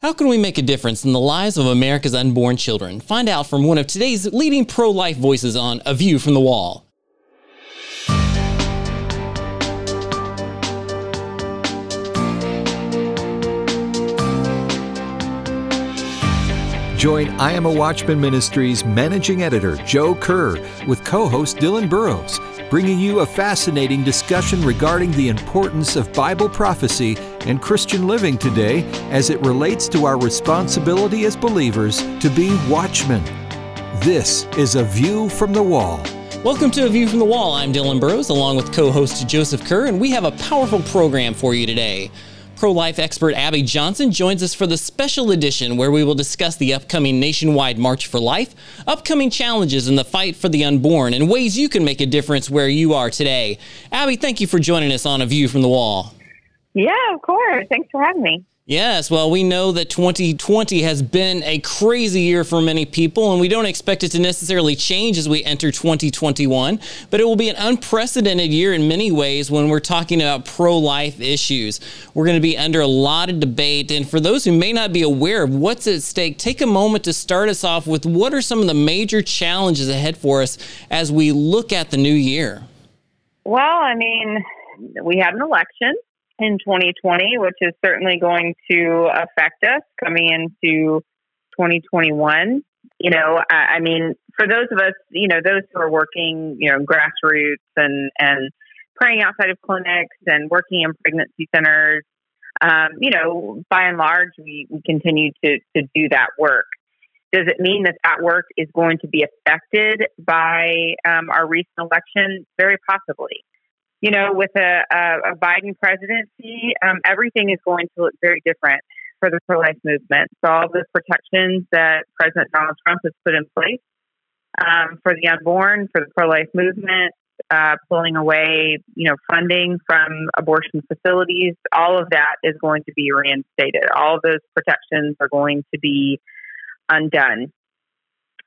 How can we make a difference in the lives of America's unborn children? Find out from one of today's leading pro life voices on A View from the Wall. Join I Am a Watchman Ministries managing editor Joe Kerr with co host Dylan Burrows, bringing you a fascinating discussion regarding the importance of Bible prophecy and Christian living today as it relates to our responsibility as believers to be watchmen. This is A View from the Wall. Welcome to A View from the Wall. I'm Dylan Burrows along with co host Joseph Kerr, and we have a powerful program for you today. Pro life expert Abby Johnson joins us for the special edition where we will discuss the upcoming nationwide March for Life, upcoming challenges in the fight for the unborn, and ways you can make a difference where you are today. Abby, thank you for joining us on A View from the Wall. Yeah, of course. Thanks for having me. Yes, well, we know that 2020 has been a crazy year for many people, and we don't expect it to necessarily change as we enter 2021. But it will be an unprecedented year in many ways when we're talking about pro life issues. We're going to be under a lot of debate. And for those who may not be aware of what's at stake, take a moment to start us off with what are some of the major challenges ahead for us as we look at the new year? Well, I mean, we had an election in 2020, which is certainly going to affect us coming into 2021. You know, I, I mean, for those of us, you know, those who are working, you know, grassroots and and praying outside of clinics and working in pregnancy centers, um, you know, by and large, we, we continue to to do that work. Does it mean that that work is going to be affected by um, our recent election? Very possibly you know, with a, a, a Biden presidency, um, everything is going to look very different for the pro life movement. So, all the protections that President Donald Trump has put in place um, for the unborn, for the pro life movement, uh, pulling away, you know, funding from abortion facilities, all of that is going to be reinstated. All of those protections are going to be undone.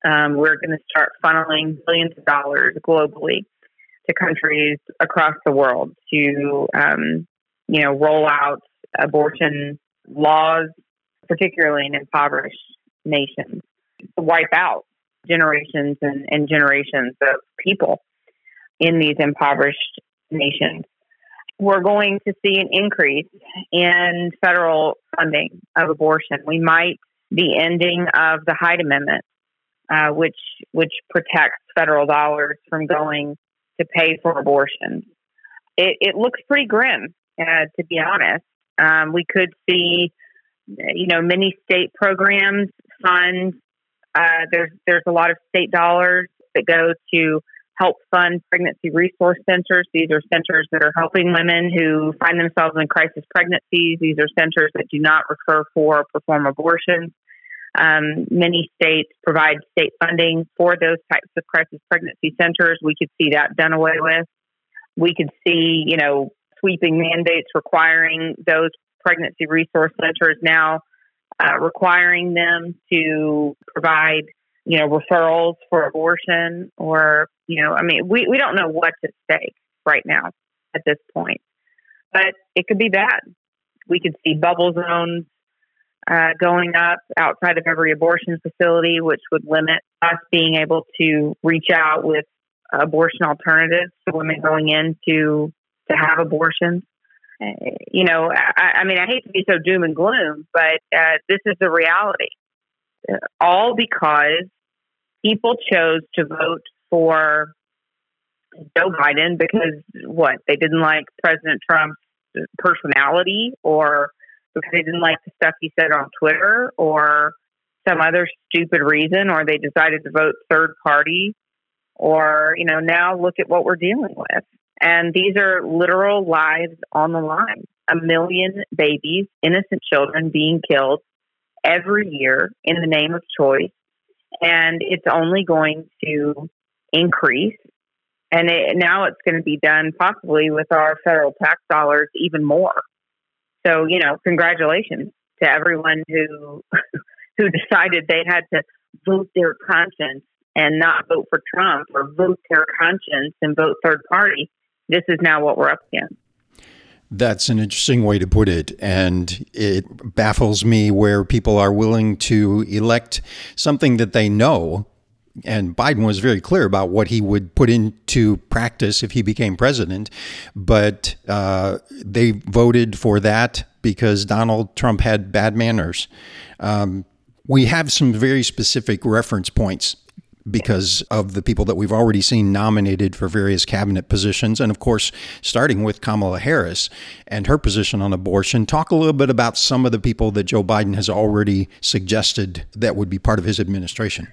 Um, we're going to start funneling billions of dollars globally to countries across the world to, um, you know, roll out abortion laws, particularly in impoverished nations, to wipe out generations and, and generations of people in these impoverished nations. We're going to see an increase in federal funding of abortion. We might the ending of the Hyde Amendment, uh, which which protects federal dollars from going to pay for abortions. It, it looks pretty grim, uh, to be honest. Um, we could see, you know, many state programs fund. Uh, there's there's a lot of state dollars that go to help fund pregnancy resource centers. These are centers that are helping women who find themselves in crisis pregnancies. These are centers that do not refer for or perform abortions. Um, many states provide state funding for those types of crisis pregnancy centers. We could see that done away with. We could see, you know, sweeping mandates requiring those pregnancy resource centers now uh, requiring them to provide, you know, referrals for abortion or, you know, I mean, we, we don't know what's at stake right now at this point, but it could be bad. We could see bubble zones uh, going up outside of every abortion facility, which would limit us being able to reach out with abortion alternatives to women going in to to have abortions. Uh, you know, I, I, mean, I hate to be so doom and gloom, but uh, this is the reality. Uh, all because people chose to vote for Joe Biden because what they didn't like President Trump's personality or because they didn't like the stuff he said on Twitter or some other stupid reason, or they decided to vote third party, or, you know, now look at what we're dealing with. And these are literal lives on the line. A million babies, innocent children being killed every year in the name of choice. And it's only going to increase. And it, now it's going to be done possibly with our federal tax dollars even more. So, you know, congratulations to everyone who who decided they had to vote their conscience and not vote for Trump or vote their conscience and vote third party. This is now what we're up against. That's an interesting way to put it. And it baffles me where people are willing to elect something that they know. And Biden was very clear about what he would put into practice if he became president. But uh, they voted for that because Donald Trump had bad manners. Um, we have some very specific reference points because of the people that we've already seen nominated for various cabinet positions. And of course, starting with Kamala Harris and her position on abortion. Talk a little bit about some of the people that Joe Biden has already suggested that would be part of his administration.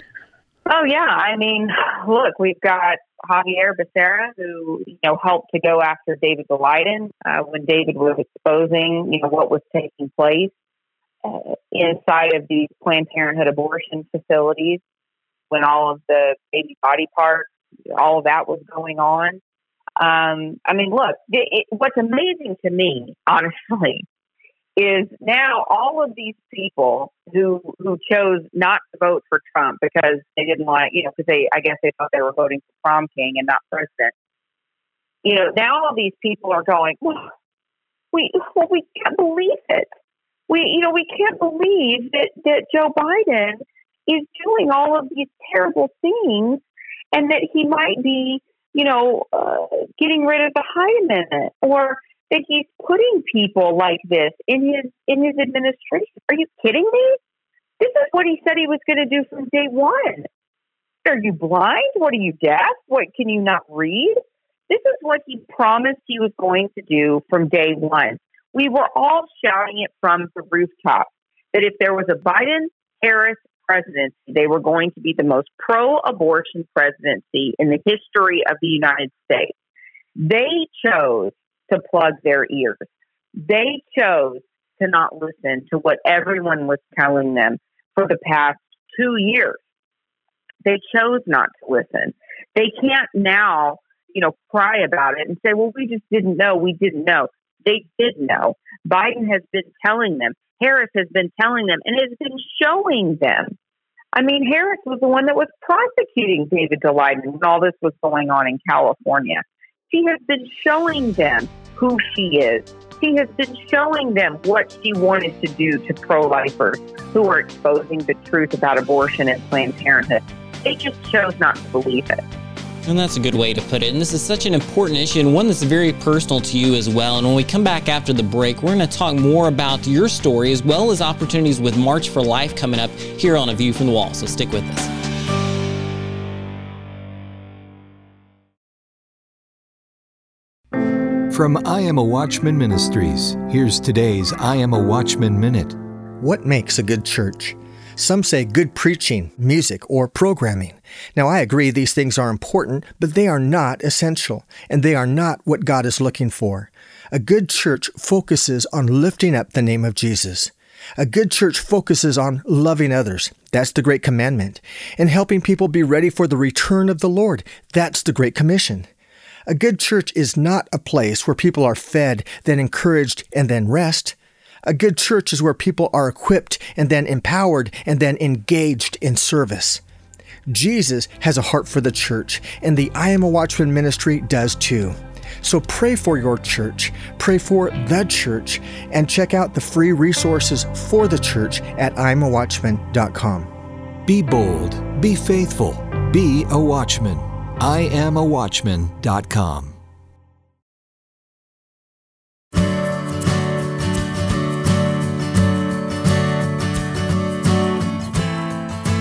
Oh, yeah. I mean, look, we've got Xavier Becerra, who, you know, helped to go after David Daleiden uh, when David was exposing, you know, what was taking place uh, inside of these Planned Parenthood abortion facilities when all of the baby body parts, all of that was going on. Um, I mean, look, it, it, what's amazing to me, honestly, is now all of these people who who chose not to vote for Trump because they didn't like, you know, because they, I guess they thought they were voting for prom king and not president. You know, now all these people are going, well, we well, we can't believe it. We, you know, we can't believe that that Joe Biden is doing all of these terrible things and that he might be, you know, uh, getting rid of the Hyde Amendment or that he's putting people like this in his in his administration. Are you kidding me? This is what he said he was going to do from day one. Are you blind? What are you deaf? What can you not read? This is what he promised he was going to do from day one. We were all shouting it from the rooftop that if there was a Biden Harris presidency, they were going to be the most pro abortion presidency in the history of the United States. They chose to plug their ears. They chose to not listen to what everyone was telling them for the past two years. They chose not to listen. They can't now, you know, cry about it and say, well, we just didn't know. We didn't know. They did know. Biden has been telling them. Harris has been telling them and has been showing them. I mean, Harris was the one that was prosecuting David Daleiden when all this was going on in California. She has been showing them who she is. She has been showing them what she wanted to do to pro lifers who are exposing the truth about abortion and Planned Parenthood. They just chose not to believe it. And that's a good way to put it. And this is such an important issue and one that's very personal to you as well. And when we come back after the break, we're going to talk more about your story as well as opportunities with March for Life coming up here on A View from the Wall. So stick with us. From I Am a Watchman Ministries, here's today's I Am a Watchman Minute. What makes a good church? Some say good preaching, music, or programming. Now, I agree these things are important, but they are not essential, and they are not what God is looking for. A good church focuses on lifting up the name of Jesus. A good church focuses on loving others. That's the Great Commandment. And helping people be ready for the return of the Lord. That's the Great Commission. A good church is not a place where people are fed, then encouraged, and then rest. A good church is where people are equipped and then empowered and then engaged in service. Jesus has a heart for the church, and the I Am a Watchman ministry does too. So pray for your church, pray for the church, and check out the free resources for the church at imawatchman.com. Be bold, be faithful, be a watchman. IamAWatchman.com.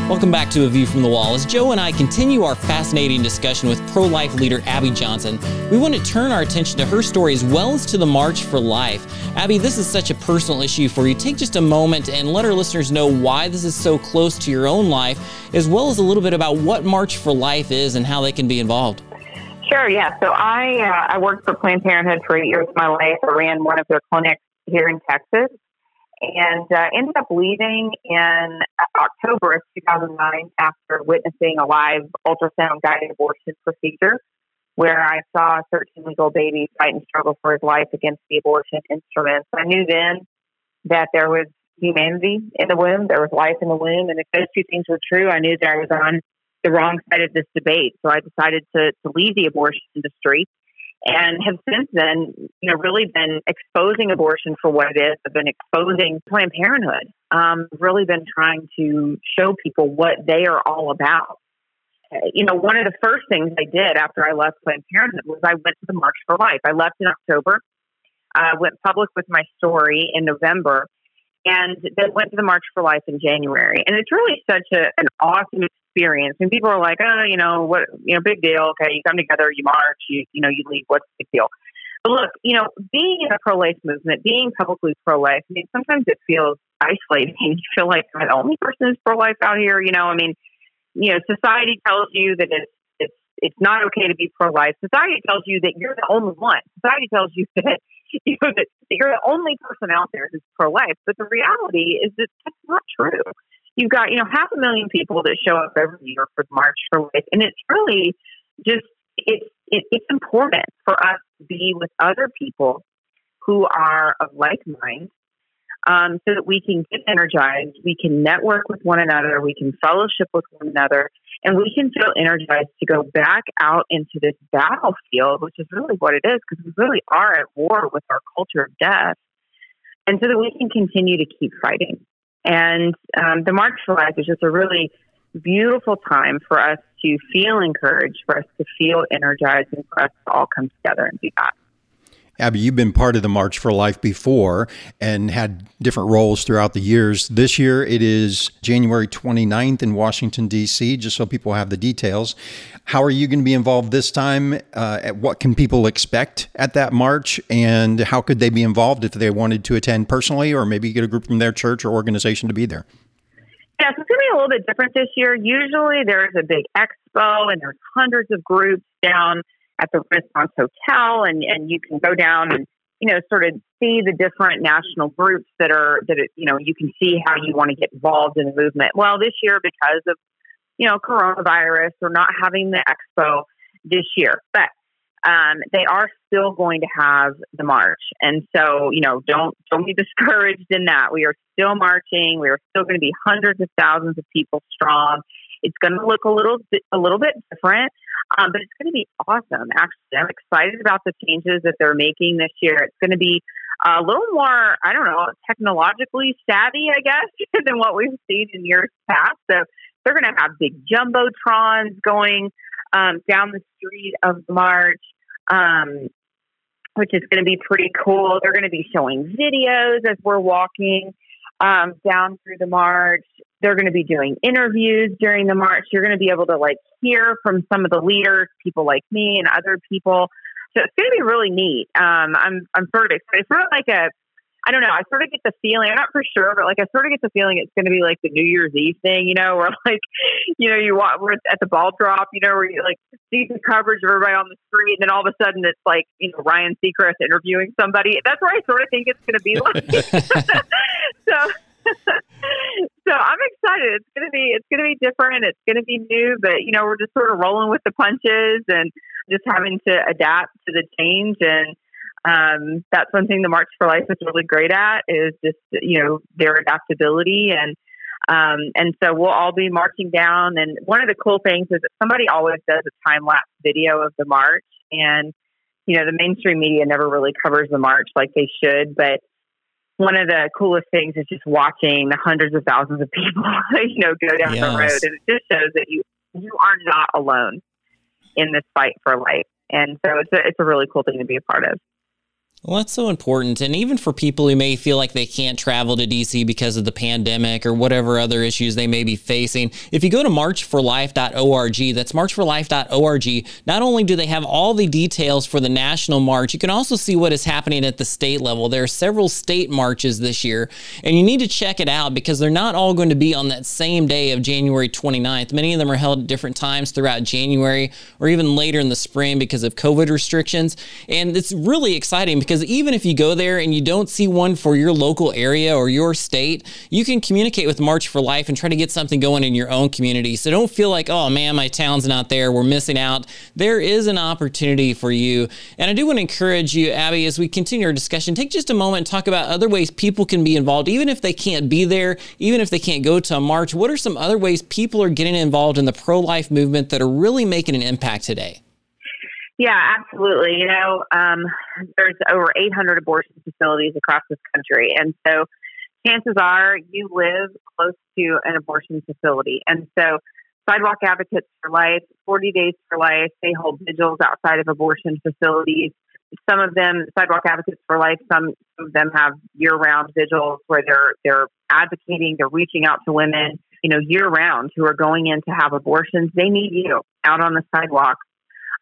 Welcome back to A View from the Wall. As Joe and I continue our fascinating discussion with pro life leader Abby Johnson, we want to turn our attention to her story as well as to the March for Life. Abby, this is such a personal issue for you. Take just a moment and let our listeners know why this is so close to your own life, as well as a little bit about what March for Life is and how they can be involved. Sure, yeah. So I uh, I worked for Planned Parenthood for eight years of my life. I ran one of their clinics here in Texas and uh, ended up leaving in October of 2009 after witnessing a live ultrasound guided abortion procedure where I saw a 13 week old baby fight and struggle for his life against the abortion instruments. I knew then that there was humanity in the womb, there was life in the womb, and if those two things were true, I knew that I was on the wrong side of this debate. So I decided to, to leave the abortion industry and have since then, you know, really been exposing abortion for what it is. I've been exposing Planned Parenthood. Um, really been trying to show people what they are all about. You know, one of the first things I did after I left Planned Parenthood was I went to the March for Life. I left in October. I went public with my story in November, and then went to the March for Life in January. And it's really such a, an awesome experience. And people are like, oh, you know, what, you know, big deal. Okay, you come together, you march, you, you know, you leave. What's the deal? But look, you know, being in a pro-life movement, being publicly pro-life, I mean, sometimes it feels isolating. You feel like I'm the only person who's pro-life out here. You know, I mean, you know, society tells you that it's it's it's not okay to be pro-life. Society tells you that you're the only one. Society tells you that you know, that you're the only person out there who's pro-life. But the reality is that that's not true. You've got, you know, half a million people that show up every year for March for Life, and it's really just it's it, it's important for us to be with other people who are of like mind, um, so that we can get energized, we can network with one another, we can fellowship with one another, and we can feel energized to go back out into this battlefield, which is really what it is, because we really are at war with our culture of death, and so that we can continue to keep fighting. And um, the March for Life is just a really beautiful time for us to feel encouraged, for us to feel energized, and for us to all come together and do that. Abby, you've been part of the March for Life before and had different roles throughout the years. This year it is January 29th in Washington, D.C., just so people have the details. How are you going to be involved this time? Uh, what can people expect at that march? And how could they be involved if they wanted to attend personally or maybe get a group from their church or organization to be there? Yes, it's going to be a little bit different this year. Usually there's a big expo and there's hundreds of groups down at the Renaissance Hotel, and and you can go down and you know sort of see the different national groups that are that you know you can see how you want to get involved in the movement. Well, this year because of you know coronavirus, we're not having the expo this year, but um, they are still going to have the march, and so you know don't don't be discouraged in that. We are still marching. We are still going to be hundreds of thousands of people strong. It's going to look a little a little bit different. Um, but it's going to be awesome. Actually, I'm excited about the changes that they're making this year. It's going to be a little more, I don't know, technologically savvy, I guess, than what we've seen in years past. So they're going to have big jumbotrons going um, down the street of march. Um, which is going to be pretty cool. They're going to be showing videos as we're walking um, down through the march they're going to be doing interviews during the march. You're going to be able to like hear from some of the leaders, people like me and other people. So it's going to be really neat. Um, I'm I'm sort of excited. It's sort of like a I don't know. I sort of get the feeling. I'm not for sure, but like I sort of get the feeling it's going to be like the New Year's Eve thing, you know, where like, you know, you walk we're at the ball drop, you know, where you like see the coverage of everybody on the street, and then all of a sudden it's like, you know, Ryan Seacrest interviewing somebody. That's where I sort of think it's going to be like. so so I'm excited. It's gonna be it's gonna be different. It's gonna be new, but you know we're just sort of rolling with the punches and just having to adapt to the change. And um, that's one thing the March for Life is really great at is just you know their adaptability and. Um, and so we'll all be marching down. And one of the cool things is that somebody always does a time lapse video of the march. And, you know, the mainstream media never really covers the march like they should. But one of the coolest things is just watching the hundreds of thousands of people, you know, go down yes. the road, and it just shows that you you are not alone in this fight for life. And so it's a, it's a really cool thing to be a part of. Well, that's so important. And even for people who may feel like they can't travel to DC because of the pandemic or whatever other issues they may be facing, if you go to marchforlife.org, that's marchforlife.org, not only do they have all the details for the national march, you can also see what is happening at the state level. There are several state marches this year, and you need to check it out because they're not all going to be on that same day of January 29th. Many of them are held at different times throughout January or even later in the spring because of COVID restrictions. And it's really exciting because even if you go there and you don't see one for your local area or your state, you can communicate with March for Life and try to get something going in your own community. So don't feel like, oh man, my town's not there. We're missing out. There is an opportunity for you. And I do want to encourage you, Abby, as we continue our discussion, take just a moment and talk about other ways people can be involved, even if they can't be there, even if they can't go to a march. What are some other ways people are getting involved in the pro life movement that are really making an impact today? Yeah, absolutely. You know, um, there's over 800 abortion facilities across this country. And so chances are you live close to an abortion facility. And so Sidewalk Advocates for Life, 40 Days for Life, they hold vigils outside of abortion facilities. Some of them, Sidewalk Advocates for Life, some of them have year-round vigils where they're they're advocating, they're reaching out to women, you know, year-round who are going in to have abortions. They need you out on the sidewalk.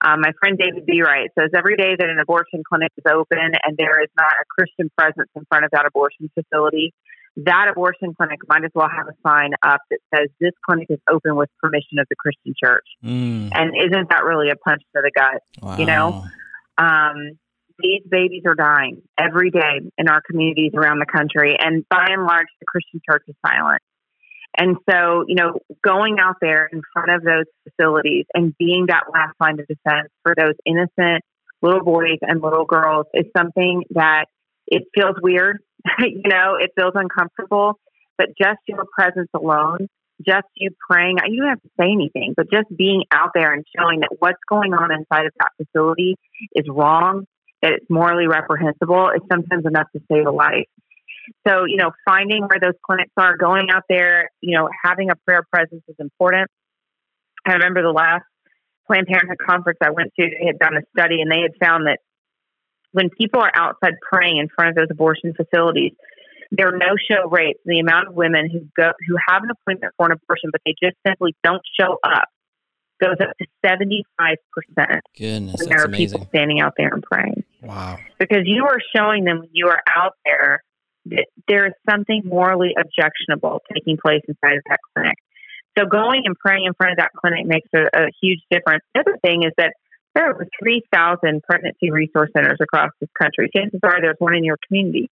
Um, my friend David Bereit says every day that an abortion clinic is open and there is not a Christian presence in front of that abortion facility, that abortion clinic might as well have a sign up that says this clinic is open with permission of the Christian church. Mm. And isn't that really a punch to the gut? Wow. You know, um, these babies are dying every day in our communities around the country, and by and large, the Christian church is silent. And so, you know, going out there in front of those facilities and being that last line of defense for those innocent little boys and little girls is something that it feels weird. you know, it feels uncomfortable, but just your presence alone, just you praying, you don't have to say anything, but just being out there and showing that what's going on inside of that facility is wrong, that it's morally reprehensible is sometimes enough to save a life. So, you know, finding where those clinics are, going out there, you know, having a prayer presence is important. I remember the last Planned Parenthood conference I went to, they had done a study and they had found that when people are outside praying in front of those abortion facilities, their no-show rates, the amount of women who go who have an appointment for an abortion but they just simply don't show up, goes up to seventy-five percent. Goodness, when there are amazing. people standing out there and praying. Wow! Because you are showing them when you are out there there is something morally objectionable taking place inside of that clinic. So going and praying in front of that clinic makes a, a huge difference. The other thing is that there are over 3,000 pregnancy resource centers across this country. Chances are there's one in your community.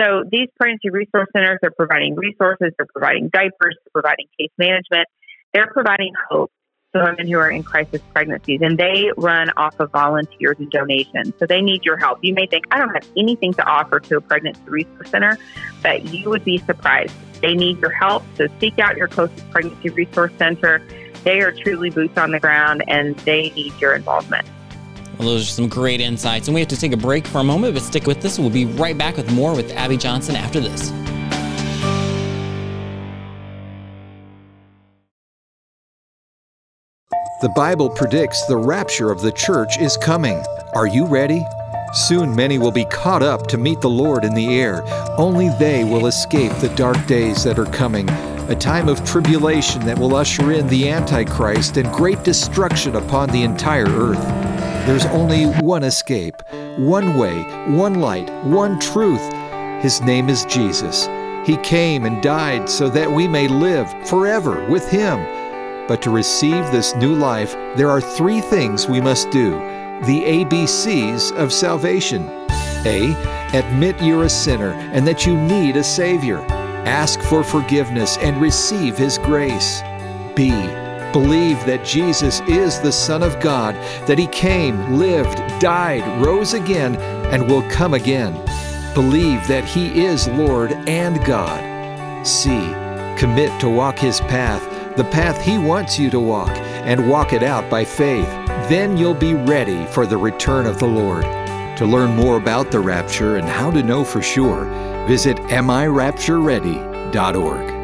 So these pregnancy resource centers are providing resources, they're providing diapers, they're providing case management, they're providing hope to women who are in crisis pregnancies, and they run off of volunteers and donations. So they need your help. You may think, I don't have anything to offer to a pregnancy resource center, but you would be surprised. They need your help. So seek out your closest pregnancy resource center. They are truly boots on the ground and they need your involvement. Well, those are some great insights. And we have to take a break for a moment, but stick with us. We'll be right back with more with Abby Johnson after this. The Bible predicts the rapture of the church is coming. Are you ready? Soon many will be caught up to meet the Lord in the air. Only they will escape the dark days that are coming, a time of tribulation that will usher in the Antichrist and great destruction upon the entire earth. There's only one escape, one way, one light, one truth. His name is Jesus. He came and died so that we may live forever with Him. But to receive this new life, there are three things we must do the ABCs of salvation. A. Admit you're a sinner and that you need a Savior. Ask for forgiveness and receive His grace. B. Believe that Jesus is the Son of God, that He came, lived, died, rose again, and will come again. Believe that He is Lord and God. C. Commit to walk His path the path He wants you to walk, and walk it out by faith. Then you'll be ready for the return of the Lord. To learn more about the rapture and how to know for sure, visit AmIRaptureReady.org.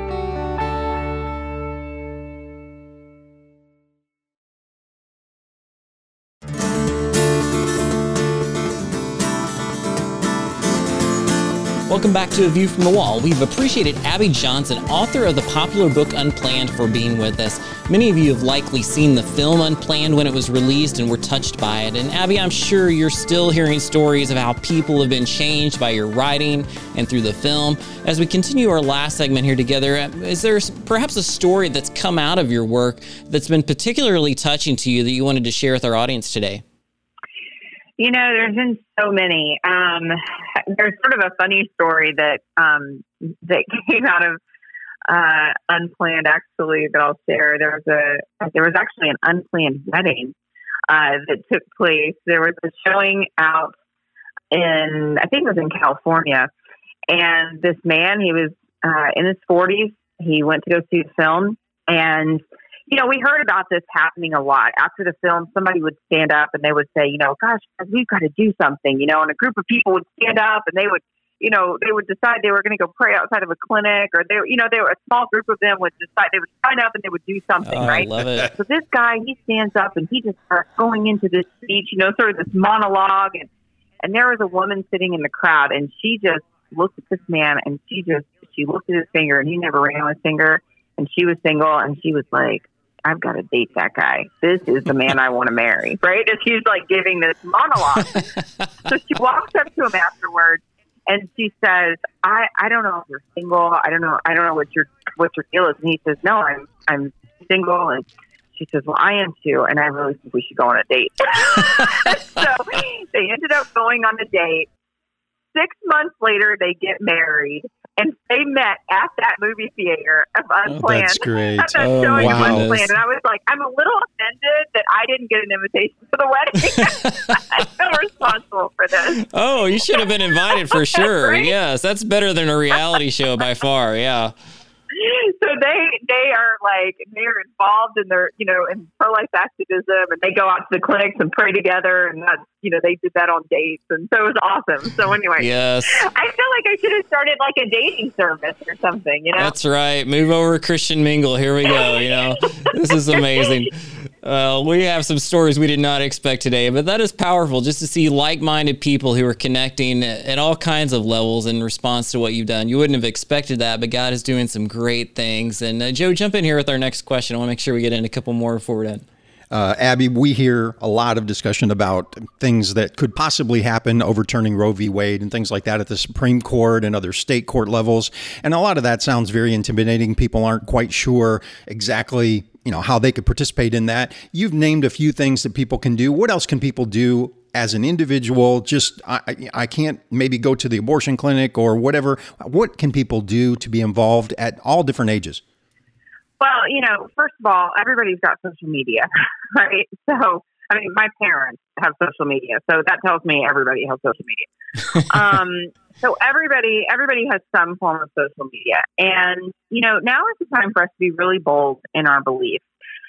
Welcome back to A View from the Wall. We've appreciated Abby Johnson, author of the popular book Unplanned, for being with us. Many of you have likely seen the film Unplanned when it was released and were touched by it. And Abby, I'm sure you're still hearing stories of how people have been changed by your writing and through the film. As we continue our last segment here together, is there perhaps a story that's come out of your work that's been particularly touching to you that you wanted to share with our audience today? You know, there's been so many. Um, there's sort of a funny story that um, that came out of uh, unplanned, actually, that I'll share. There was a there was actually an unplanned wedding uh, that took place. There was a showing out in I think it was in California, and this man he was uh, in his 40s. He went to go see the film, and you know, we heard about this happening a lot. After the film, somebody would stand up and they would say, you know, gosh, we've got to do something, you know, and a group of people would stand up and they would, you know, they would decide they were going to go pray outside of a clinic or they, you know, they were a small group of them would decide they would sign up and they would do something, Oh, right? I love it. So this guy, he stands up and he just starts going into this speech, you know, sort of this monologue. And, and there was a woman sitting in the crowd and she just looked at this man and she just, she looked at his finger and he never ran on his finger. And she was single and she was like, I've got to date that guy. This is the man I want to marry, right? And she's like giving this monologue. so she walks up to him afterwards and she says, I, I don't know if you're single. I don't know. I don't know what your, what your deal is. And he says, no, I'm, I'm single. And she says, well, I am too. And I really think we should go on a date. so they ended up going on a date. Six months later, they get married. And they met at that movie theater of oh, Unplanned. That's great. At that Oh, showing of wow. Unplanned. And I was like, I'm a little offended that I didn't get an invitation to the wedding. I feel responsible for this. Oh, you should have been invited for sure. Right? Yes, that's better than a reality show by far. Yeah. so they they are like they're involved in their you know in pro life activism and they go out to the clinics and pray together and that you know they did that on dates and so it was awesome. So anyway, Yes. I feel like I should have started like a dating service or something. You know, That's right. Move over Christian Mingle. Here we go. You know, this is amazing. Uh, we have some stories we did not expect today, but that is powerful just to see like minded people who are connecting at all kinds of levels in response to what you've done. You wouldn't have expected that, but God is doing some great things. And uh, Joe, jump in here with our next question. I want to make sure we get in a couple more before we're done. Uh, Abby, we hear a lot of discussion about things that could possibly happen, overturning Roe v. Wade and things like that at the Supreme Court and other state court levels. And a lot of that sounds very intimidating. People aren't quite sure exactly, you know, how they could participate in that. You've named a few things that people can do. What else can people do as an individual? Just I, I- can't maybe go to the abortion clinic or whatever. What can people do to be involved at all different ages? well, you know, first of all, everybody's got social media, right? So I mean, my parents have social media, so that tells me everybody has social media. um, so everybody, everybody has some form of social media, and you know, now is the time for us to be really bold in our beliefs.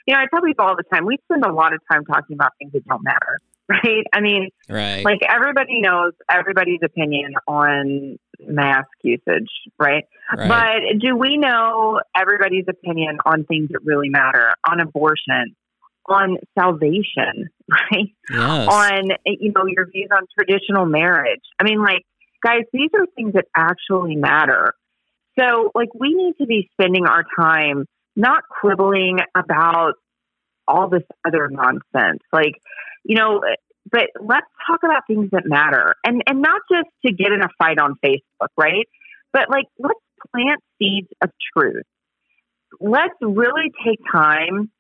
You know, I tell people all the time, we spend a lot of time talking about things that don't matter, right? I mean, Right. like everybody knows everybody's opinion on mask usage, right? right. But do we know everybody's opinion on things that really matter, on abortion, on salvation, right? yes. On you know your views on traditional marriage. I mean, like guys, these are things that actually matter. So, like, we need to be spending our time not quibbling about all this other nonsense. Like, you know, but let's talk about things that matter, and and not just to get in a fight on Facebook, right? But like, let's plant seeds of truth. Let's really take time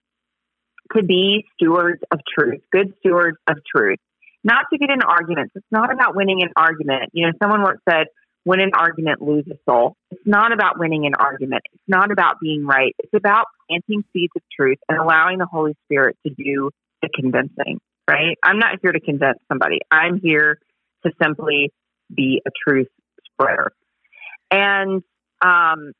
to be stewards of truth, good stewards of truth, not to get in arguments. It's not about winning an argument. You know, someone once said, win an argument, lose a soul. It's not about winning an argument. It's not about being right. It's about planting seeds of truth and allowing the Holy Spirit to do the convincing, right? I'm not here to convince somebody. I'm here to simply be a truth spreader. And, um,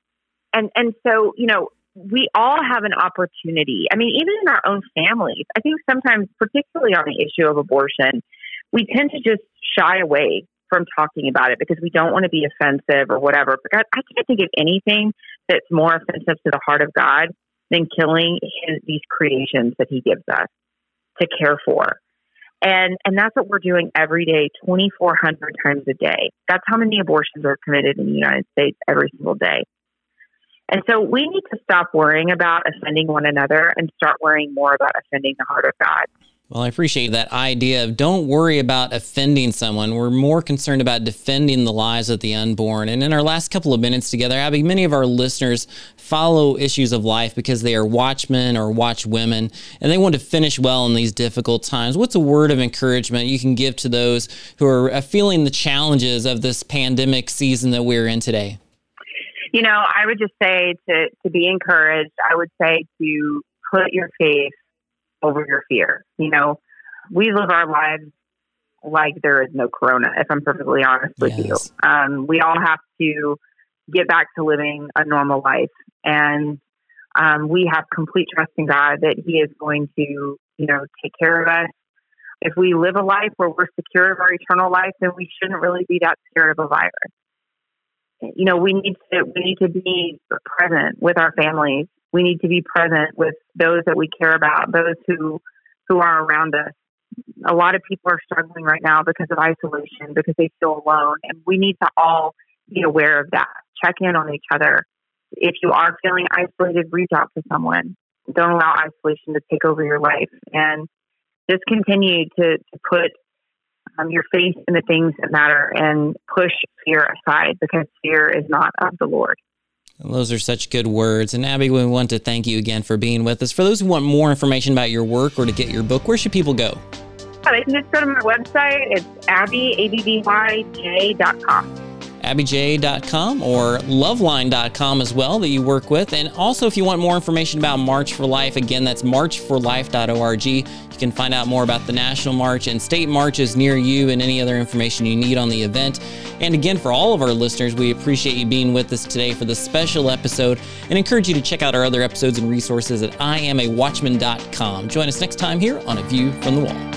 and, and so, you know, we all have an opportunity. I mean, even in our own families, I think sometimes, particularly on the issue of abortion, we tend to just shy away from talking about it because we don't want to be offensive or whatever. But God, I can't think of anything that's more offensive to the heart of God than killing his, these creations that He gives us to care for. And and that's what we're doing every day, twenty four hundred times a day. That's how many abortions are committed in the United States every single day. And so we need to stop worrying about offending one another and start worrying more about offending the heart of God. Well, I appreciate that idea of don't worry about offending someone. We're more concerned about defending the lives of the unborn. And in our last couple of minutes together, Abby, many of our listeners follow issues of life because they are watchmen or watch women and they want to finish well in these difficult times. What's a word of encouragement you can give to those who are uh, feeling the challenges of this pandemic season that we're in today? You know, I would just say to, to be encouraged, I would say to put your faith over your fear. You know, we live our lives like there is no corona, if I'm perfectly honest with Yes. you. Um, we all have to get back to living a normal life. And um, we have complete trust in God that He is going to, you know, take care of us. If we live a life where we're secure of our eternal life, then we shouldn't really be that scared of a virus. You know, we need to we need to be present with our families. We need to be present with those that we care about, those who who are around us. A lot of people are struggling right now because of isolation, because they feel alone, and we need to all be aware of that. Check in on each other if you are feeling isolated, reach out to someone. Don't allow isolation to take over your life. And just continue to, to put um, your faith in the things that matter and push fear aside because fear is not of the Lord. Those are such good words. And Abby, we want to thank you again for being with us. For those who want more information about your work or to get your book, where should people go? they can just go to my website. It's abby, A-B-B-Y-J dot com abbyj.com or loveline.com as well that you work with. And also, if you want more information about March for Life, again, that's marchforlife.org. You can find out more about the National March and state marches near you and any other information you need on the event. And again, for all of our listeners, we appreciate you being with us today for this special episode and encourage you to check out our other episodes and resources at iamawatchman.com. Join us next time here on A View from the Wall.